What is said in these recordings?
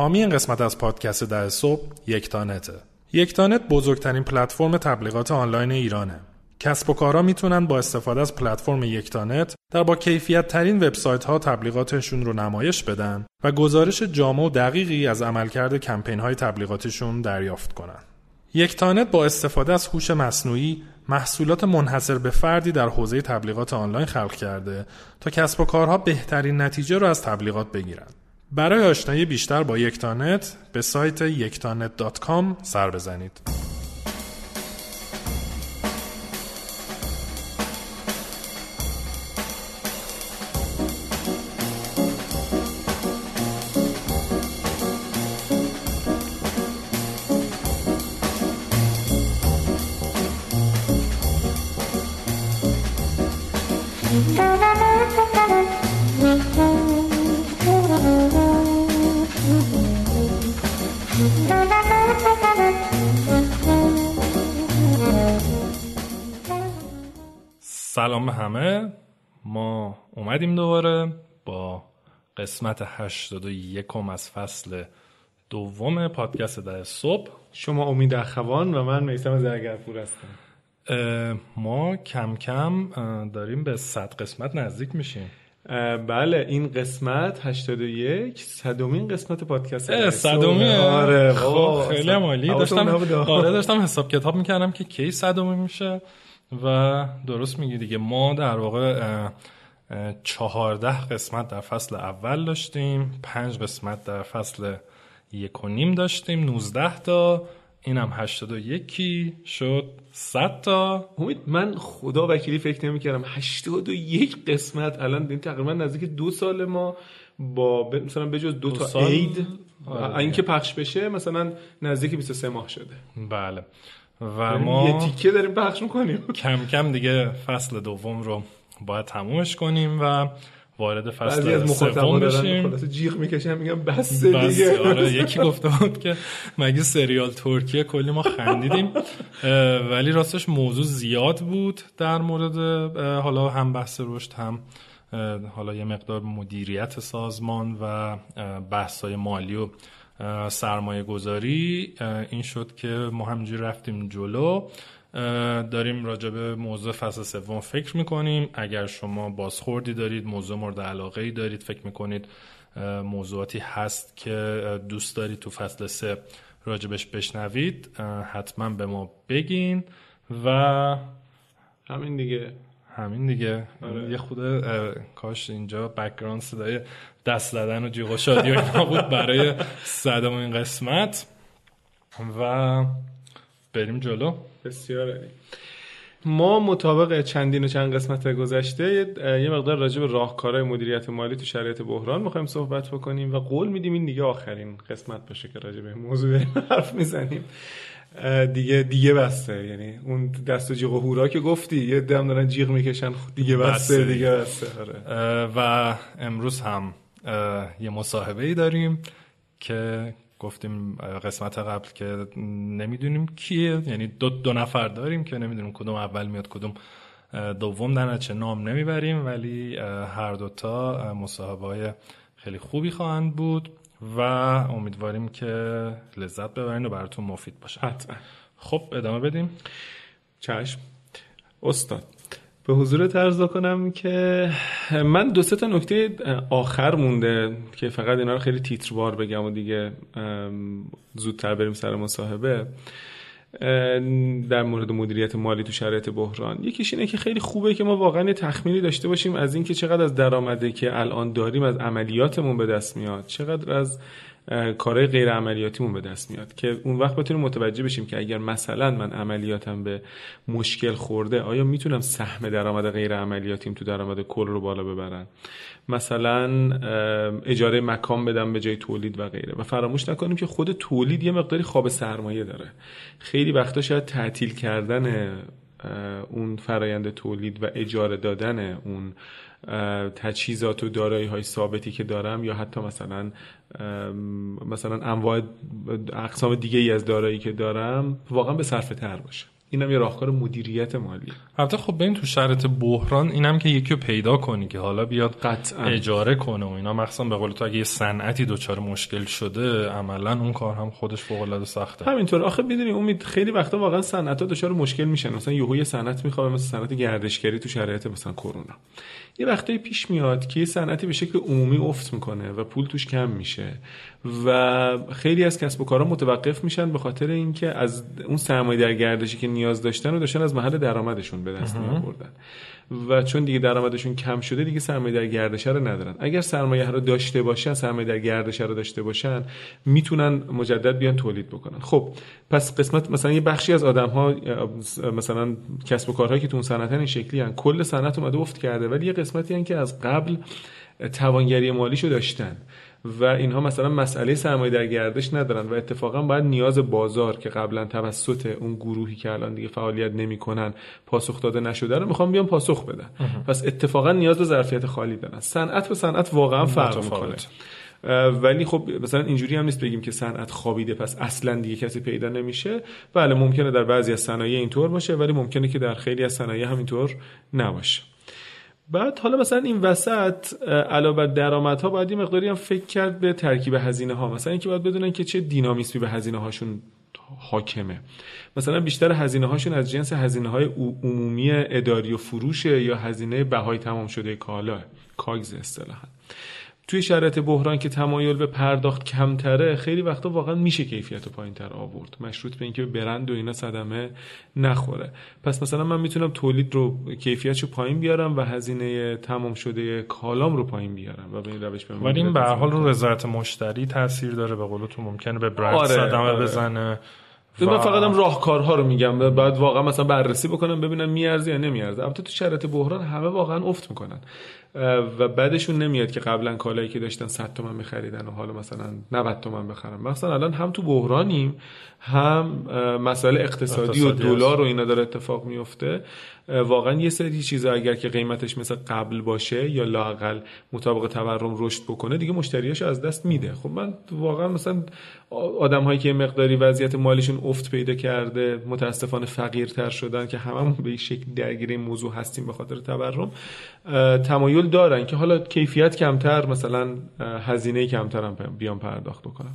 حامی این قسمت از پادکست ده صبح یکتانته یکتانت بزرگترین پلتفرم تبلیغات آنلاین ایرانه کسب و کارها می‌تونن با استفاده از پلتفرم یکتانت در با کیفیت ترین وبسایت ها تبلیغاتشون رو نمایش بدن و گزارش جامع و دقیقی از عملکرد کمپین های تبلیغاتشون دریافت کنن. یکتانت با استفاده از هوش مصنوعی محصولات منحصر به فردی در حوزه تبلیغات آنلاین خلق کرده تا کسب و کارها بهترین نتیجه رو از تبلیغات بگیرن. برای آشنایی بیشتر با یکتانت به سایت یکتانت سر بزنید. سلام به همه. ما اومدیم دوباره با قسمت 81 از فصل دوم پادکست ده صبح. شما امید اخوان و من میسم زرگرپور هستم. ما کم کم داریم به 100 قسمت نزدیک میشیم. بله این قسمت 81 صدومین قسمت پادکست صدومی آره خب خیلی عالی. داشتم آره داشتم حساب کتاب می‌کردم که کی صدومی میشه. و درست میگی دیگه. ما در واقع چهارده قسمت در فصل اول داشتیم پنج قسمت در فصل یک و نیم داشتیم نوزده تا اینم هشتاد و یکی شد صد تا. امید من خدا وکیلی فکر نمی کردم هشتاد و یک قسمت الان این تقریبا نزدیک دو سال ما با مثلا بجز دو, دو تا عید. آره. اینکه پخش بشه مثلا نزدیک 23 ماه شده. بله. و ما یه تیکه داریم پخش می‌کنیم. کم کم دیگه فصل دوم رو باید تمومش کنیم و وارد فصل سوم بشیم. جیغ می‌کشن میگم بس دیگه. آره یکی گفته بود که مگه سریال ترکیه کلی ما خندیدیم. ولی راستش موضوع زیاد بود در مورد حالا هم بحث رشد هم حالا یه مقدار مدیریت سازمان و بحث های مالی و سرمایه گذاری این شد که ما همینجوری رفتیم جلو. داریم راجع به موضوع فصل سوم فکر می‌کنیم. اگر شما بازخوردی دارید موضوع مورد علاقه ای دارید فکر می‌کنید موضوعاتی هست که دوست دارید تو فصل سه راجبش بشنوید حتما به ما بگین و همین دیگه. همین دیگه. آره. یه خود کاش اینجا background صدای دست زدن و جیغ و شادی و بود برای صدام این قسمت. و بریم جلو. بسیار عالی. ما مطابق چندین و چند قسمت گذشته یه مقدار راجع به راهکارهای مدیریت مالی تو شرایط بحران می‌خوایم صحبت بکنیم و قول میدیم این دیگه آخرین قسمت باشه که راجع به موضوع حرف می‌زنیم. دیگه دیگه بسته. یعنی اون دست و جیغ و هورا که گفتی یه دم دارن جیغ می‌کشن دیگه بسته, دیگه بسته. آره. و امروز هم یه مصاحبه ای داریم که گفتیم قسمت قبل که نمی‌دونیم کیه. یعنی دو, دو نفر داریم که نمی‌دونیم کدوم اول میاد کدوم دوم در چه نام نمی‌بریم ولی هر دوتا مصاحبه های خیلی خوبی خواهند بود. و امیدواریم که لذت ببرین و براتون مفید باشه. حتما. خب ادامه بدیم. چشم. استاد به حضور ترزا کنم که من دو سه تا نکته آخر مونده که فقط اینا رو خیلی تیتروار بگم و دیگه زودتر بریم سر مصاحبه. در مورد مدیریت مالی تو شرایط بحران. یکیش اینه که خیلی خوبه که ما واقعا یه تخمینی داشته باشیم از اینکه چقدر از درآمده که الان داریم از عملیاتمون به دست میاد. چقدر از کارهای غیر عملیاتیمون به دست میاد که اون وقت بتونیم متوجه بشیم که اگر مثلا من عملیاتم به مشکل خورده آیا می‌تونم سهم درآمد غیر عملیاتیم تو درآمد کل رو بالا ببرن مثلا اجاره مکان بدم به جای تولید و غیره. و فراموش نکنیم که خود تولید یه مقداری خواب سرمایه داره. خیلی وقتا شاید تعطیل کردن اون فرایند تولید و اجاره دادن اون تجهیزات و دارایی های ثابتی که دارم یا حتی مثلا مثلا انواع اقسام دیگه ای از دارایی که دارم واقعا به صرفه تر باشه. اینم یه راهکار مدیریت مالی البته خب ببین تو شرط بحران اینم که یکی رو پیدا کنی که حالا بیاد قطعا. اجاره کنه و اینا. مخصوصا به قول تو اگه یه صنعتی دچار مشکل شده عملا اون کار هم خودش فوق العاده سخته. همینطور. آخه می‌دونی امید خیلی وقتا واقعا صنعت‌ها دچار مشکل میشن. مثلا یهو یه صنعت می‌خواد مثلا صنعت گردشگری تو شرایط مثلا کرونا. یه وقتایی پیش میاد که یه صنعتی به شکل عمومی افت می‌کنه و پول توش کم میشه و خیلی از کسب و کارها متوقف میشن به خاطر اینکه از اون سرمایه در گردشی که نیاز داشتن و داشتن از محل درآمدشون به دست میآوردن. و چون دیگه درآمدشون کم شده دیگه سرمایه در گردشه رو ندارن. اگر سرمایه رو داشته باشن سرمایه در گردشه رو داشته باشن می‌تونن مجدد بیان تولید بکنن. خب پس قسمت مثلا یه بخشی از آدم ها مثلا کسب و کارهایی که تو اون صنعت این شکلی هن. کل صنعت اومده افت کرده ولی یه قسمتی هن که از قبل توانگری مالیشو داشتن. و اینها مثلا مسئله سرمایه در گردش ندارن و اتفاقا باید نیاز بازار که قبلا توسط اون گروهی که الان دیگه فعالیت نمی‌کنن پاسخ داده نشده رو می‌خوام بیان پاسخ بدن. پس اتفاقا نیاز به ظرفیت خالی دارن. صنعت به صنعت واقعا فرق می‌کنه. ولی خب مثلا اینجوری هم نیست بگیم که صنعت خوابیده پس اصلا دیگه کسی پیدا نمیشه. بله ممکنه در بعضی از صنایع اینطور باشه ولی ممکنه که در خیلی از صنایع همینطور نباشه. بعد حالا مثلا این وسط علاوه بر درآمدها باید یه مقداری هم فکر کرد به ترکیب هزینه ها مثلا اینکه باید بدونن که چه دینامیسمی به هزینه هاشون حاکمه. مثلا بیشتر هزینه هاشون از جنس هزینه های عمومی اداری و فروشه یا هزینه بهای تمام شده کالا کاگز اصطلاحا. توی شرایط بحران که تمایل به پرداخت کمتره خیلی وقتا واقعا میشه کیفیت رو پایین تر آورد. مشروط به اینکه برند و اینا صدمه نخوره. پس مثلا من می‌تونم تولید رو کیفیتشو پایین بیارم و هزینه تمام شده کالام رو پایین بیارم و به این روش ولی این به حال رو رضایت مشتری تاثیر داره. به قول تو ممکنه به برند آره، صدمه آره. بزنه و... من فقط هم راهکارها رو میگم. بعد واقعا مثلا بررسی بکنم ببینم میارزه یا نمیارزه. البته تو شرایط بحران همه واقعا افت می‌کنن. و بعدشون نمیاد که قبلا کالایی که داشتن 100 تومن میخریدن و حالا مثلا 90 تومن بخرن. مثلا الان هم تو بحرانیم هم مسائل اقتصادی, و دلار و اینا داره اتفاق میفته واقعا یه سری چیزا اگر که قیمتش مثل قبل باشه یا لاقل مطابق تورم رشد بکنه دیگه مشتریاش از دست میده. خب من واقعا مثلا آدم هایی که مقداری وضعیت مالیشون افت پیدا کرده متاسفانه فقیرتر شدن که هممون به این شکل درگیر این موضوع هستیم به خاطر تورم تمایل دارن که حالا کیفیت کمتر مثلا هزینه کمتر هم بیان پرداخت بکنن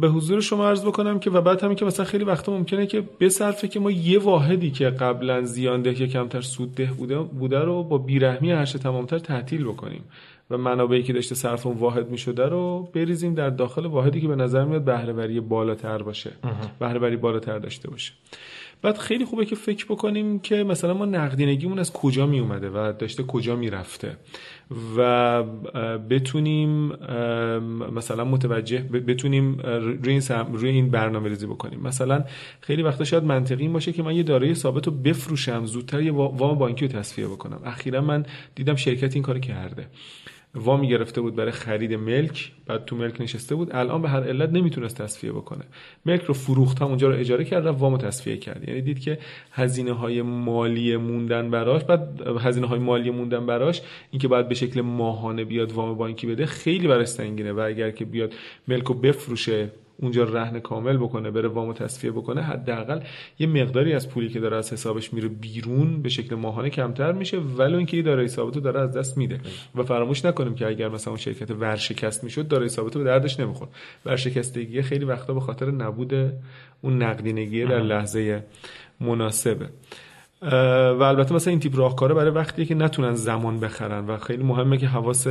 به حضور شما عرض بکنم که و بعد همین که مثلا خیلی وقتا ممکنه که به صرفه که ما یه واحدی که قبلا زیانده یا کمتر سودده بوده, بوده رو با بیرحمی هرچه تمامتر تعطیل بکنیم و منابعی که داشته صرف اون واحد می شده رو بریزیم در داخل واحدی که به نظر میاد بهره بالاتر باشه. بهره بالاتر داشته باشه. بعد خیلی خوبه که فکر بکنیم که مثلا ما نقدینگیمون از کجا می اومده و داشته کجا می رفته و بتونیم مثلا متوجه بتونیم روی این, روی این برنامه ریزی بکنیم. مثلا خیلی وقتا شاید منطقی باشه که من یه دارایی ثابت رو بفروشم زودتر یه وام بانکی رو تصفیه بکنم. اخیرا من دیدم شرکت این کار کرده. وامی گرفته بود برای خرید ملک بعد تو ملک نشسته بود الان به هر علت نمی‌تونست تصفیه بکنه. ملک رو فروخت هم اونجا رو اجاره کرد و وامو تصفیه کرد. یعنی دید که هزینه های مالی موندن براش بعد هزینه های مالی موندن براش اینکه بعد به شکل ماهانه بیاد وام بانکی بده خیلی براش سنگینه. و اگر که بیاد ملک رو بفروشه اونجا رهن کامل بکنه بره وامو تصفیه بکنه حداقل یه مقداری از پولی که داره از حسابش میره بیرون به شکل ماهانه کمتر میشه ولی اینکه دارایی ثابتو داره از دست میده. و فراموش نکنیم که اگر مثلا اون شرکت ورشکست می‌شد دارایی ثابتو به دردش نمی‌خورد. ورشکستگی خیلی وقتا به خاطر نبود اون نقدینگی در لحظه مناسبه. و البته مثلا این تیپ راهکاره برای وقتی که نتونن زمان بخرن و خیلی مهمه که حواس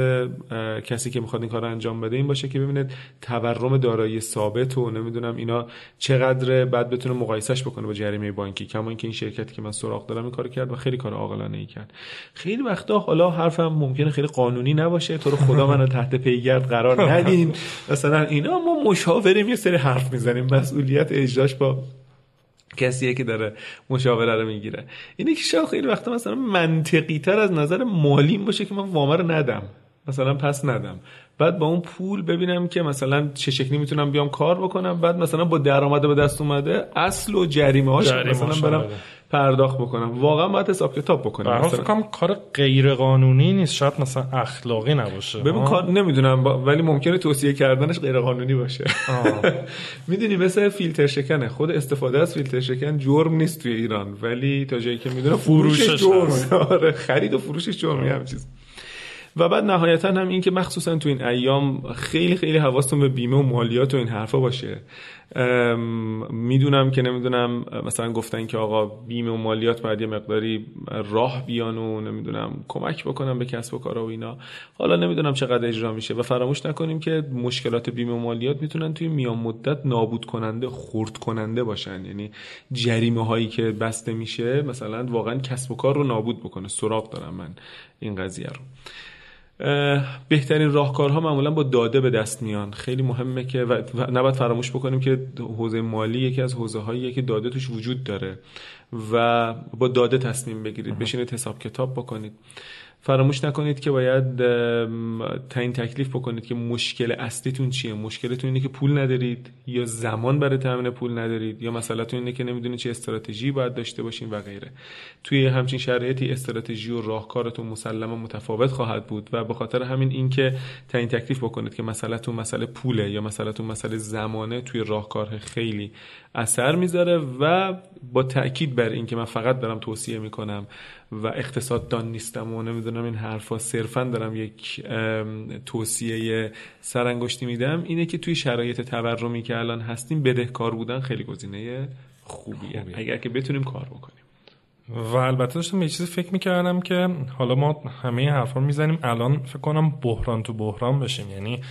کسی که می‌خواد این کار انجام بده این باشه که ببینه تورم دارایی ثابت و نمی‌دونم اینا چقدر بعد بتونه مقایسش بکنه با جریمه بانکی. کما اینکه این شرکتی که من سراغ دارم این کار کرد و خیلی کار عاقلانه ای کرد. خیلی وقتا حالا حرفم ممکنه خیلی قانونی نباشه. تو رو خدا منو تحت پیگرد قرار ندین. مثلا اینا ما مشاوریم یه سری حرف می‌زنیم. مسئولیت اجراش با کسیه که داره مشاوره رو می‌گیره. اینه که شاید خیلی وقتا مثلا منطقی تر از نظر مالیم باشه که من وامه رو ندم. مثلا پس ندم. بعد با اون پول ببینم که مثلا چه شکلی می‌تونم بیام کار بکنم. بعد مثلا با درآمد به دست اومده اصل و جریمه هاش مثلا برم پرداخت بکنم. واقعا باید حساب کتاب بکنم فکر کنم کار غیر قانونی نیست. شاید مثلا اخلاقی نباشه. ببین کار نمی‌دونم ولی ممکنه توصیه کردنش غیر قانونی باشه می‌دونی مثل فیلتر شکنه. خود استفاده از فیلتر شکن جرم نیست توی ایران. ولی تا جایی که می‌دونم فروشش جرم آره خرید و فروشش جرمی هم چیز. و بعد نهایتا هم این که مخصوصا تو این ایام خیلی خیلی حواستون به بیمه و مالیات و این حرفا باشه. می‌دونم که نمی‌دونم مثلا گفتن که آقا بیمه و مالیات باید یه مقداری راه بیان و نمی‌دونم کمک بکنم به کسب و کارا و اینا. حالا نمی‌دونم چقدر اجرا میشه و فراموش نکنیم که مشکلات بیمه و مالیات می‌تونن توی میان مدت نابود کننده خرد کننده باشن. یعنی جریمه هایی که بسته میشه مثلا واقعا کسب و کار رو نابود بکنه. سراغ دارم من این قضیه رو. بهترین راهکارها معمولا با داده به دست میان. خیلی مهمه که و نباید فراموش بکنیم که حوزه مالی یکی از حوزه هاییه که داده توش وجود داره و با داده تصمیم بگیرید. بشینید حساب کتاب بکنید. فراموش نکنید که باید تعیین تکلیف بکنید که مشکل اصلیتون چیه؟ مشکلتون اینه که پول ندارید یا زمان برای تامین پول ندارید یا مسئلهتون اینه که نمی‌دونید چه استراتژی باید داشته باشین و غیره. توی همچین شرایطی استراتژی و راهکارتون مسلما متفاوت خواهد بود و به خاطر همین اینکه تعیین تکلیف بکنید که مسئلهتون مسئله پوله یا مسئلهتون مسئله زمانه توی راهکار خیلی اثر می‌ذاره و با تاکید بر اینکه من فقط دارم توصیه می‌کنم و اقتصاد دان نیستم و نمی‌دونم این حرفا صرفا دارم یک توصیه سرانگشتی میدم. اینه که توی شرایط تورمی که الان هستیم بدهکار بودن خیلی گزینه خوبیه, خوبیه. اگر که بتونیم کار بکنیم. و البته داشتم یه چیزی فکر می‌کردم که حالا ما همه حرفا می‌زنیم. الان فکر کنم بحران تو بحران بشیم. یعنی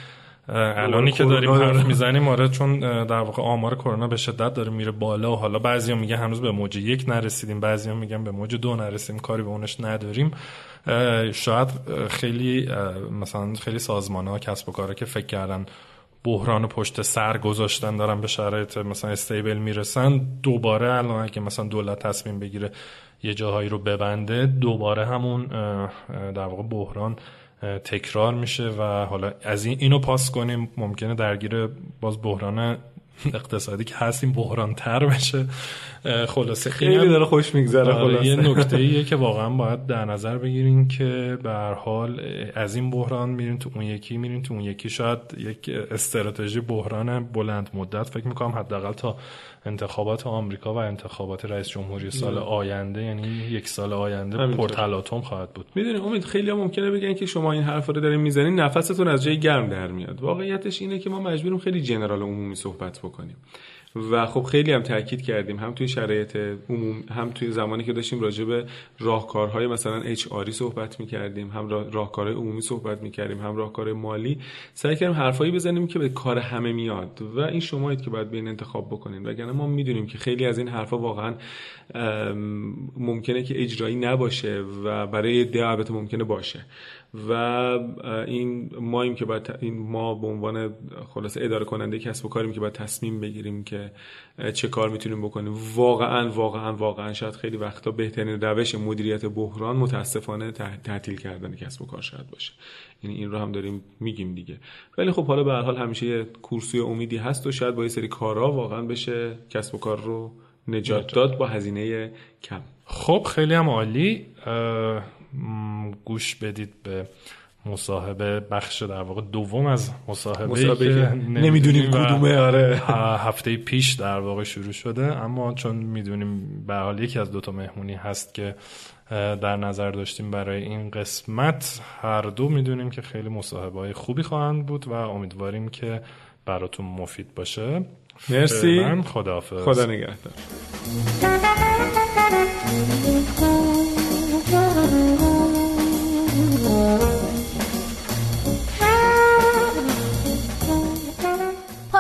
الانی که داریم حرف می‌زنیم آره چون در واقع آمار کرونا به شدت داره میره بالا. و حالا بعضیا میگن هنوز به موج یک نرسیدیم بعضیا میگن به موج دو نرسیدیم کاری به اونش نداریم. شاید خیلی مثلا خیلی سازمان ها کسب و کارا که فکر کردن بحران پشت سر گذاشتن دارن به شرایط مثلا استیبل می‌رسن دوباره الان اگه مثلا دولت تصمیم بگیره یه جاهایی رو ببنده دوباره همون در واقع بحران تکرار میشه و حالا از این اینو پاس کنیم ممکنه درگیر باز بحران اقتصادی که هستیم بحران تر بشه. خلاصه خیلی داره خوش میگذره آره، خلاصه. یه نکته ایه که واقعا باید در نظر بگیریم که به هر حال از این بحران میریم تو اون یکی میریم تو اون یکی. شاید یک استراتژی بحران بلند مدت فکر می‌کنم حداقل تا انتخابات آمریکا و انتخابات رئیس جمهوری سال آینده یعنی یک سال آینده پرتلاطم خواهد بود. می‌دونی امید خیلی هم ممکنه بگن که شما این حرفا رو دارین می‌زنین نفستون از جای گرم در میاد. واقعیتش اینه که ما مجبوریم خیلی جنرال عمومی صحبت بکنیم. و خب خیلی هم تاکید کردیم هم توی شرایط عموم هم توی زمانی که داشتیم راجع به راهکارهای مثلا اچ آری صحبت می‌کردیم هم راهکارهای عمومی صحبت می‌کردیم هم راهکارهای مالی سعی کردیم حرفایی بزنیم که به کار همه میاد و این شمایید که باید بین انتخاب بکنین. وگرنه ما می‌دونیم که خیلی از این حرفا واقعا ممکنه که اجرایی نباشه و برای ده البته ممکنه باشه. و این ماییم که باید این ما به عنوان خلاصه اداره کننده کسب و کاریم که باید تصمیم بگیریم که چه کار می‌تونیم بکنیم. واقعا واقعا واقعا شاید خیلی وقتا بهترین روش مدیریت بحران متاسفانه تعطیل کردن کسب و کار شاید باشه. یعنی این رو هم داریم میگیم دیگه. ولی خب حالا به هر حال همیشه یه کورسوی امیدی هست و شاید با یه سری کارا واقعا بشه کسب و کار رو نجات داد با هزینه کم. خب خیلی هم عالی. گوش بدید به مصاحبه بخش در واقع دوم از مصاحبه, مصاحبه که نمی‌دونیم کدومه آره. هفته پیش در واقع شروع شده. اما چون می‌دونیم به حال یکی از دوتا مهمونی هست که در نظر داشتیم برای این قسمت هر دو می‌دونیم که خیلی مصاحبه های خوبی خواهند بود و امیدواریم که براتون مفید باشه. مرسی. خداحافظ. خدا نگهدار.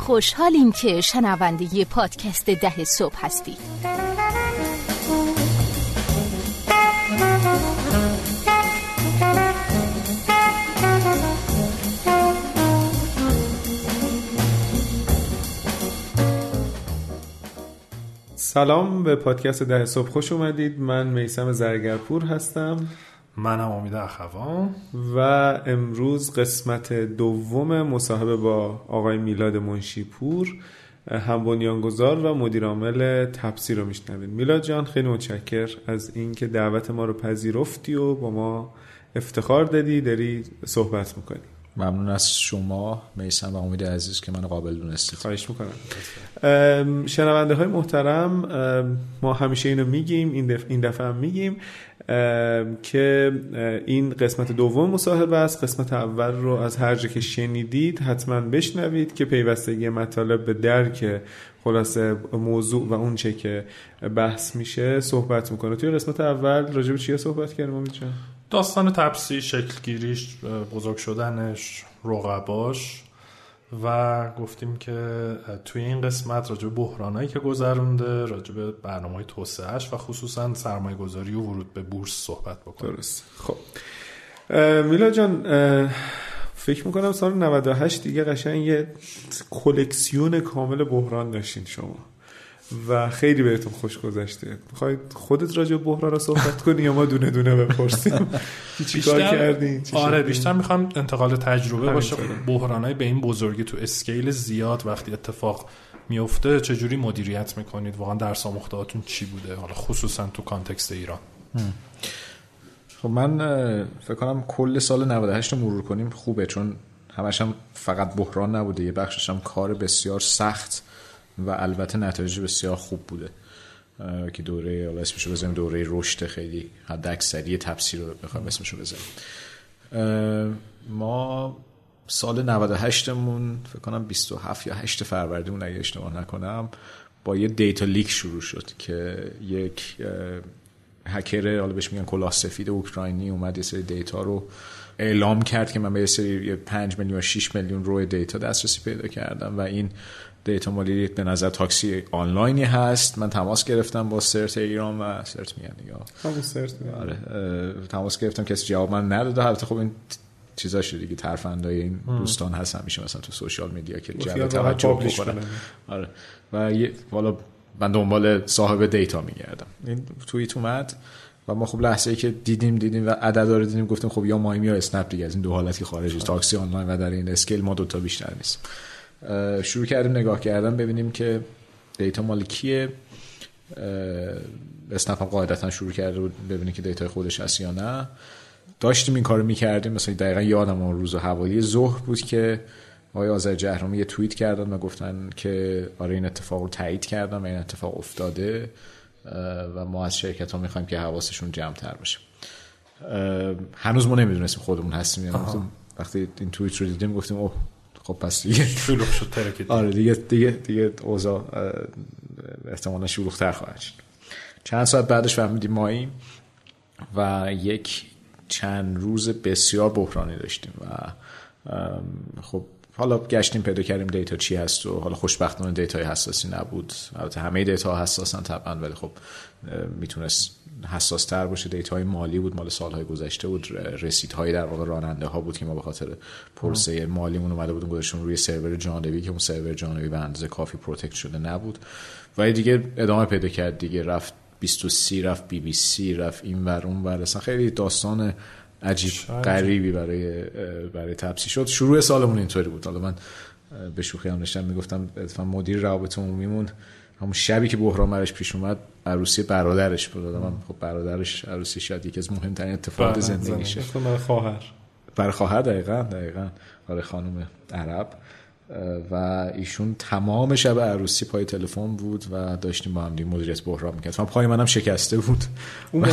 خوشحالیم که شنونده ی پادکست ده صبح هستید. سلام به پادکست ده صبح خوش اومدید. من میسم زرگرپور هستم. من هم امید اخوان. و امروز قسمت دوم مصاحبه با آقای میلاد منشیپور هم بنیانگذار و مدیر عامل تپسی رو میشنوید. میلاد جان خیلی متشکر از اینکه دعوت ما رو پذیرفتی و با ما افتخار دادی داری صحبت می‌کنی. ممنون از شما میسم و امید عزیز که من قابل دونستید. خواهش می‌کنم. شنونده های محترم ما همیشه اینو میگیم این دفعه, این دفعه هم میگیم. که این قسمت دوم مصاحبه است. قسمت اول رو از هر جا که شنیدید حتما بشنوید که پیوستگی مطالب به درک خلاصه موضوع و اون چه که بحث میشه صحبت می‌کنه. توی قسمت اول راجع به چیه صحبت کردیم امید داستان تپسی شکلگیریش بزرگ شدنش رقباش. و گفتیم که توی این قسمت راجع به بحرانایی که گذرونده راجع به برنامه توسعهش و خصوصا سرمایه گذاری و ورود به بورس صحبت بکنیم. درست. خب. میلا جان فکر می‌کنم سال 98 دیگه قشنگ یه کلکسیون کامل بحران داشتین شما. و خیلی بهتون خوش گذشته. می‌خواید خودت راجع به بحران رو صحبت کنی یا ما دونه دونه بپرسیم؟ چی کار کردین؟ آره بیشتر می‌خوام انتقال تجربه باشه. بحرانای به این بزرگی تو scale زیاد وقتی اتفاق میفته چجوری مدیریت می‌کنید؟ واقعا درس آموختهاتون چی بوده؟ حالا خصوصا تو context ایران. خب من فکر کنم کل سال 98 رو مرور کنیم. خوبه چون همش هم فقط بحران نبوده یه بخشش هم کار بسیار سخت. و البته نتایج بسیار خوب بوده که دوره حالا اسمشو بزنیم دوره رشد خیلی حد اکثری تپسی رو بخوایم اسمشو بزنیم ما سال 98 مون فکر کنم 27 یا 8 فروردین اگه اشتباه نکنم با یه data leak شروع شد که یک هکر حالا بهش میگن کلاه سفید اوکراینی اومد یه سری data رو اعلام کرد که من به یه سری 5 میلیون 6 میلیون روی data دسترسی پیدا کردم و این data مال یه به نظر تاکسی آنلاینی هست. من تماس گرفتم با CERT ایران و CERT میگن همون CERT آره تماس گرفتم کسی جواب من نداده. البته خب این چیزا شده دیگه ترفندای این دوستان هست همیشه مثلا تو social media که جلب توجه بکنن. آره. و یه والا من دنبال صاحب data میگردم. این توییت اومد و ما خب لحظه ای که دیدیم دیدیم و عدد رو دیدیم گفتیم خب یا مایم یا اسنپ دیگه از این دو حالتی خارج تاکسی آنلاین و در این scale ما دوتا بیشتر نیست. شروع کردیم نگاه کردن ببینیم که دیتا مال کیه. اسنپ هم قاعدتا شروع کرده بود ببینیم که دیتا خودش هست یا نه. داشتیم این کارو می‌کردیم. مثلا دقیقا یادم اون روز حوالی ظهر بود که آقای آذر جهرومی یه توییت کردن و گفتن که آره این اتفاق رو تایید کردن و این اتفاق افتاده و ما از شرکت ها می‌خوایم که حواسشون جمع تر باشه هنوز ما نمی‌دونستیم خودمون هستیم یعنی وقتی این توییت رو دیدیم گفتیم اوه خب پس دیگه شلوغ شد ترکید آره دیگه دیگه دیگه اوضاع احتمالا شلوغ تر خواهد شد. چند ساعت بعدش فهمیدیم ماییم و یک چند روز بسیار بحرانی داشتیم و خب حالا گشتیم پیدا کردیم data چی هست و حالا خوشبختانه data ی حساسی نبود. البته همه data حساسن طبعا ولی خب می‌تونست حساس تر باشه. data های مالی بود مال سالهای گذشته بود. رسیدهایی در واقع راننده ها بود که ما به خاطر پروسه مالیمون اومده بودیم گذاشتیم روی سرور جانبی که اون سرور جانبی به اندازه کافی protect شده نبود. و دیگه ادامه پیدا کرد دیگه. رفت 20:30 رفت بی بی سی رفت این ور اون ور اصلا خیلی داستان عجیب غریبی برای برای تپسی. شد. شروع سالمون اینطوری بود. حالا من به شوخی هم داشتم می‌گفتم مدیر روابط عمومیمون همون شبی که بحران براش پیش اومد عروسی برادرش بود. من خب برادرش عروسی شاید یکی از مهمترین اتفاقات زندگیشه. برای خواهر. برای خواهر دقیقا دقیقا. برای خانم عرب. و ایشون تمام شب عروسی پای تلفن بود و داشتیم با هم دیگه مدیریت بحران می‌کرد من پای منم شکسته بود. اون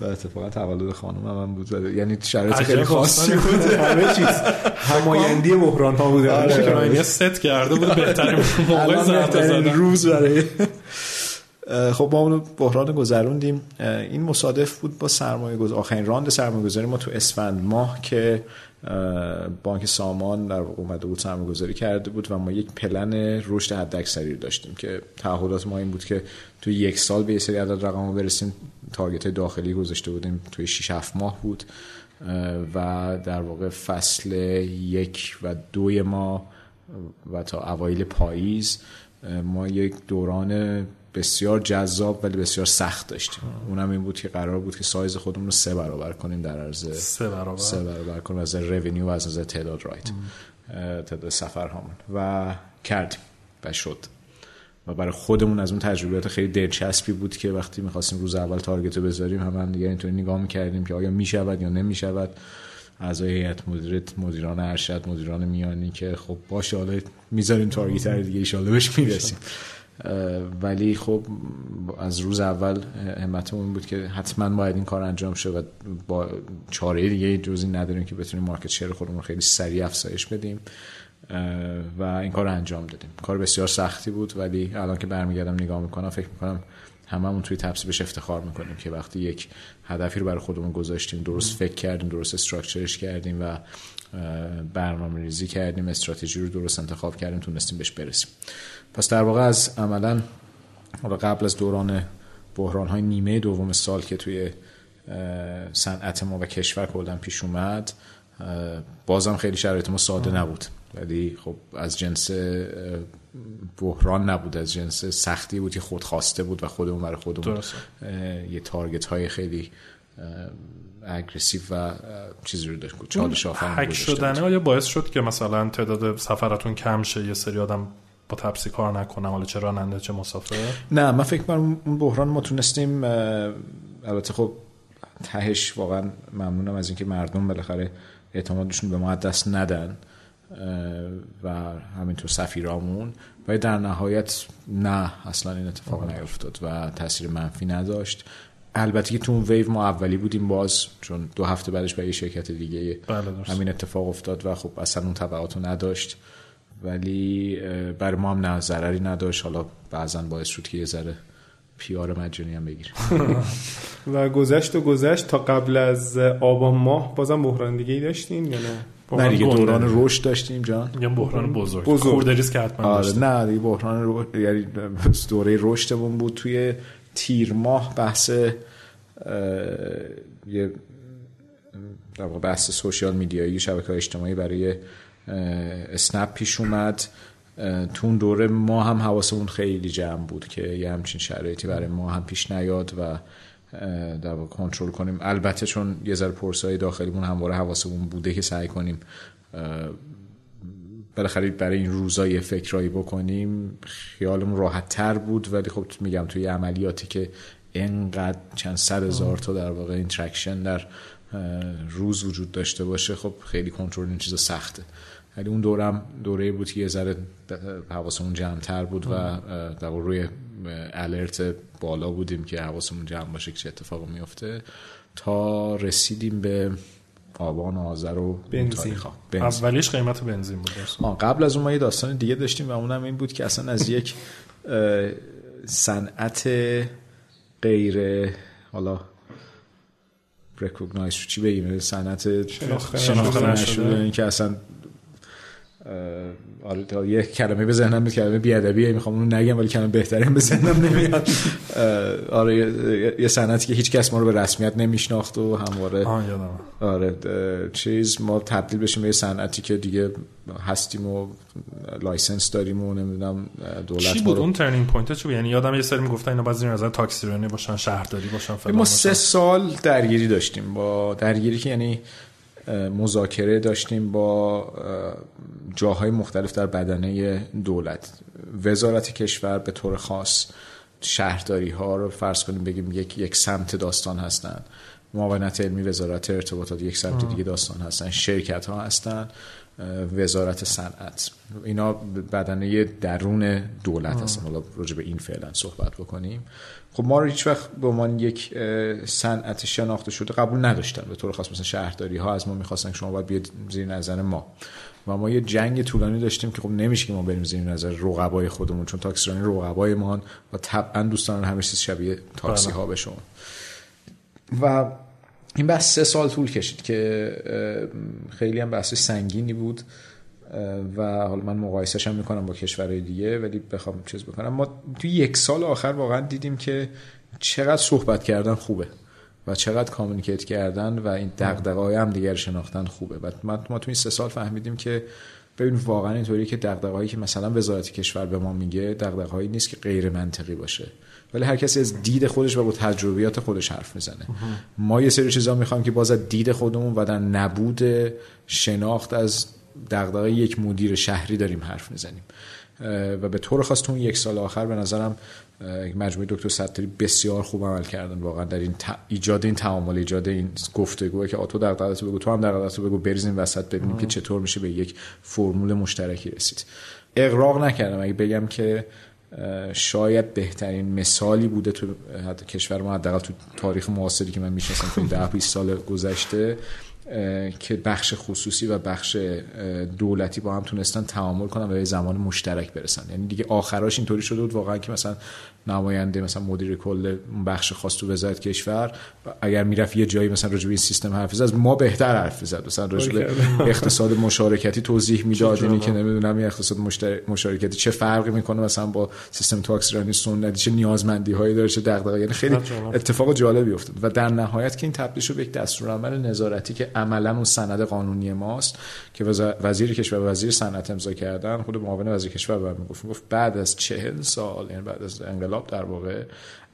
و اتفاقا تولد خانم من بود. یعنی شرایط خیلی خاصی بود. همه چیز. همایندی بحران ها بوده. آره یه ست کرده بود بهترین موقع زدن روز برای خب ما اونو بحران گذروندیم. این مصادف بود با سرمایه گذاری آخرین راند سرمایه گذاری ما تو اسفند ماه که بانک سامان در اومده بود سرمایه گذاری کرده بود و ما یک پلن رشد حد اکثری داشتیم که تعهدات ما این بود که تو یک سال به یه سری عدد رقم برسیم. تارگت داخلی گذاشته بودیم توی 6 7 ماه بود. و در واقع فصل یک و دوی ما و تا اوایل پاییز ما یک دوران بسیار جذاب ولی بسیار سخت داشتیم. اونم این بود که قرار بود که سایز خودمون رو سه برابر کنیم در عرض سه برابر. سه برابر کنیم از رونیو و از نظر تعداد رایت. تعداد سفر همون و کردیم و شد. و برای خودمون از اون تجربیات خیلی دلچسبی بود که وقتی می‌خواستیم روز اول تارگت رو بذاریم هم دیگه اینطوری نگاه می‌کردیم که آیا می‌شود یا نمی‌شود. اعضای هیئت مدیرت مدیران ارشد مدیران میانی که خب باشه حالا می‌ذاریم تارگت دیگه ایشالله بهش می‌رسیم. ولی خب از روز اول همتمون بود که حتما باید این کار انجام شه و با چاره دیگه جزی نداریم که بتونیم مارکت شیر خودمون خیلی سریع افزایش بدیم. و این کار رو انجام دادیم. کار بسیار سختی بود ولی الان که برمیگردم نگاه می‌کنم فکر می‌کنم هممون توی بهش افتخار می‌کنیم که وقتی یک هدفی رو برای خودمون گذاشتیم درست فکر کردیم درست استراکچرش کردیم و برنامه ریزی کردیم استراتژی رو درست انتخاب کردیم تونستیم بهش برسیم. پس در واقع از عملا قبل از دوران بحران های نیمه دوم سال که توی صنعت ما و کشور کلا پیش اومد بازم خیلی شرایط ما ساده نبود. ولی خب از جنس بحران نبود از جنس سختی بود که خود خواسته بود و خودمون برای خودمون یه تارگت های خیلی اگریسیو و چیزی رو داشت. چالش هک شدنه آیا باعث شد که مثلا تعداد سفراتون کم شه؟ یه سری آدم با تپسی کار نکنم حالا چه راننده چه مسافر؟ نه من فکر کنم اون بحران ما تونستیم البته خب تهش واقعا ممنونم از اینکه مردم بالاخره اعتمادشون به ما دست ندن و همینطور سفیرامون. و در نهایت نه اصلا این اتفاق نیفتاد و تاثیر منفی نداشت. البته که تو اون ویو ما اولی بودیم باز چون دو هفته بعدش به یه شرکت دیگه بله همین اتفاق افتاد و خب اصلا اون تبعاتو نداشت. ولی برای ما هم نه ضرری نداشت. حالا بعضا باعث شد که یه ذره پیار مجانی هم بگیریم و گذشت و گذشت تا قبل از آبان ماه بازم بحران دیگه ای داشتیم یا نه؟ نه دیگه دوران رشد داشتیم جان. یه بحران بزرگ. بزرگ. که حتما آره نه دیگه بحران رو... یعنی دوره رشدمون بود توی تیر ماه بحث یه در بحث سوشیال میدیایی شبکه اجتماعی برای اسنپ پیش اومد. تو اون دوره ما هم حواسمون خیلی جمع بود که یه همچین شرایطی برای ما هم پیش نیاد و در کنترل کنیم. البته چون یه ذره پرسای داخلیمون همواره حواسمون بوده که سعی کنیم بالاخره برای این روزا یه فکرایی بکنیم خیالمون راحت تر بود. ولی خب میگم توی عملیاتی که اینقدر چند صد هزار تا در واقع interaction در روز وجود داشته باشه خب خیلی کنترل این چیزا سخته. ولی اون دورم دوره بود که یه ذره حواسمون جمعتر بود و در روی alert بالا بودیم که حواسمون جمع باشه که چه اتفاق میفته تا رسیدیم به آبان آذر و بنزین. اولیش قیمت بنزین بود. قبل از اون ما یه داستان دیگه داشتیم و اونم این بود که اصلا از یک صنعت غیر حالا ریکوگنایز چی بگیم صنعت شناخته نشده. که اصلا آره یه کلمه به ذهنم کلمه بیادبیه می‌خوام اونو نگم ولی کلمه بهتری به ذهنم نمیاد. آره یه صنعتی که هیچ کس ما رو به رسمیت نمیشناخت و همواره آره چیز ما تبدیل بشیم به یه صنعتی که دیگه هستیم و license داریم و نمی‌دونم دولت چی بود اون turning point چی یعنی یادم یه سری می‌گفتن اینا باید زیر نظر تاکسی رانی باشن شهرداری باشن ما سه سال درگیری داشتیم با درگیری که یعنی مذاکره داشتیم با جاهای مختلف در بدنه دولت. وزارت کشور به طور خاص شهرداری ها رو فرض کنیم بگیم یک یک سمت داستان هستن. معاونت علمی وزارت ارتباطات یک سمت دیگه داستان هستن. شرکت ها هستن. وزارت صنعت. اینا بدنه درون دولت هستن. حالا راجع به این فعلا صحبت بکنیم. خب ما رو هیچ وقت به عنوان یک صنعت شناخته شده قبول نداشتن. به طور خاص مثلا شهرداری ها از ما می‌خواستن که شما باید بیاد زیر نظر ما. و ما یه جنگ طولانی داشتیم که خب نمیشه که ما بریم زیر نظر رقبای خودمون چون تاکسیرانی رقبای ما و طبعا دوستان همه چیز شبیه تاکسی ها به شما و این بحث سه سال طول کشید که خیلی هم بحث سنگینی بود و حالا من مقایسش هم می‌کنم با کشورهای دیگه ولی بخوام چیز بکنم. ما تو یک سال آخر واقعا دیدیم که چقدر صحبت کردن خوبه و چقدر کامیونیکیت کردن و این دقدقه های هم دیگر شناختن خوبه. و ما تو این سه سال فهمیدیم که ببین واقعا اینطوری که دغدغه‌هایی که مثلا وزارت کشور به ما میگه دغدغه‌هایی نیست که غیر منطقی باشه. ولی هر کسی از دید خودش و با تجربیات خودش حرف می‌زنه. ما یه سری چیزا می‌خوایم که باز از دید خودمون و در نبود شناخت از دغدغه یک مدیر شهری داریم حرف می‌زنیم. و به طور خاص تو یک سال آخر به نظرم مجموعه دکتر ستاری بسیار خوب عمل کردن. واقعا در این ایجاد این تعامل ایجاد این گفتگو که آتو در تو بگو تو هم در تو بگو بریزیم وسط ببینیم که چطور میشه به یک فرمول مشترکی رسید. اقراق نکردم. اگه بگم که شاید بهترین مثالی بوده تو کشور ما حداقل تو تاریخ معاصری که من می‌شناسم تو 10 20 سال گذشته که بخش خصوصی و بخش دولتی با هم تونستن تعامل کنن و به زمان مشترک برسن. یعنی دیگه آخراش اینطوری شده بود واقعا که مثلا نماینده مثلا مدیر کل بخش خاص تو وزارت کشور اگر می‌رفت یه جایی مثلا راجع به این سیستم حرف از ما بهتر حرف زد. مثلا راجع به اقتصاد مشارکتی توضیح می‌داد. اینی که نمی‌دونم این اقتصاد مشارکتی چه فرقی می‌کنه مثلا با سیستم تاکس رانی سنتی چه نیازمندی هایی داره چه دغدغه یعنی خیلی اتفاق جالبی افتاد. و در نهایت که این تبدیل شد به یک دستورالعمل نظارتی که عملا اون سند قانونی ماست که وزیر کشور و وزیر صنعت امضا کردن خود معاون وزیر کشور برام می‌گفت گفت بعد از چهل سال یعنی بعد از انقلاب در واقع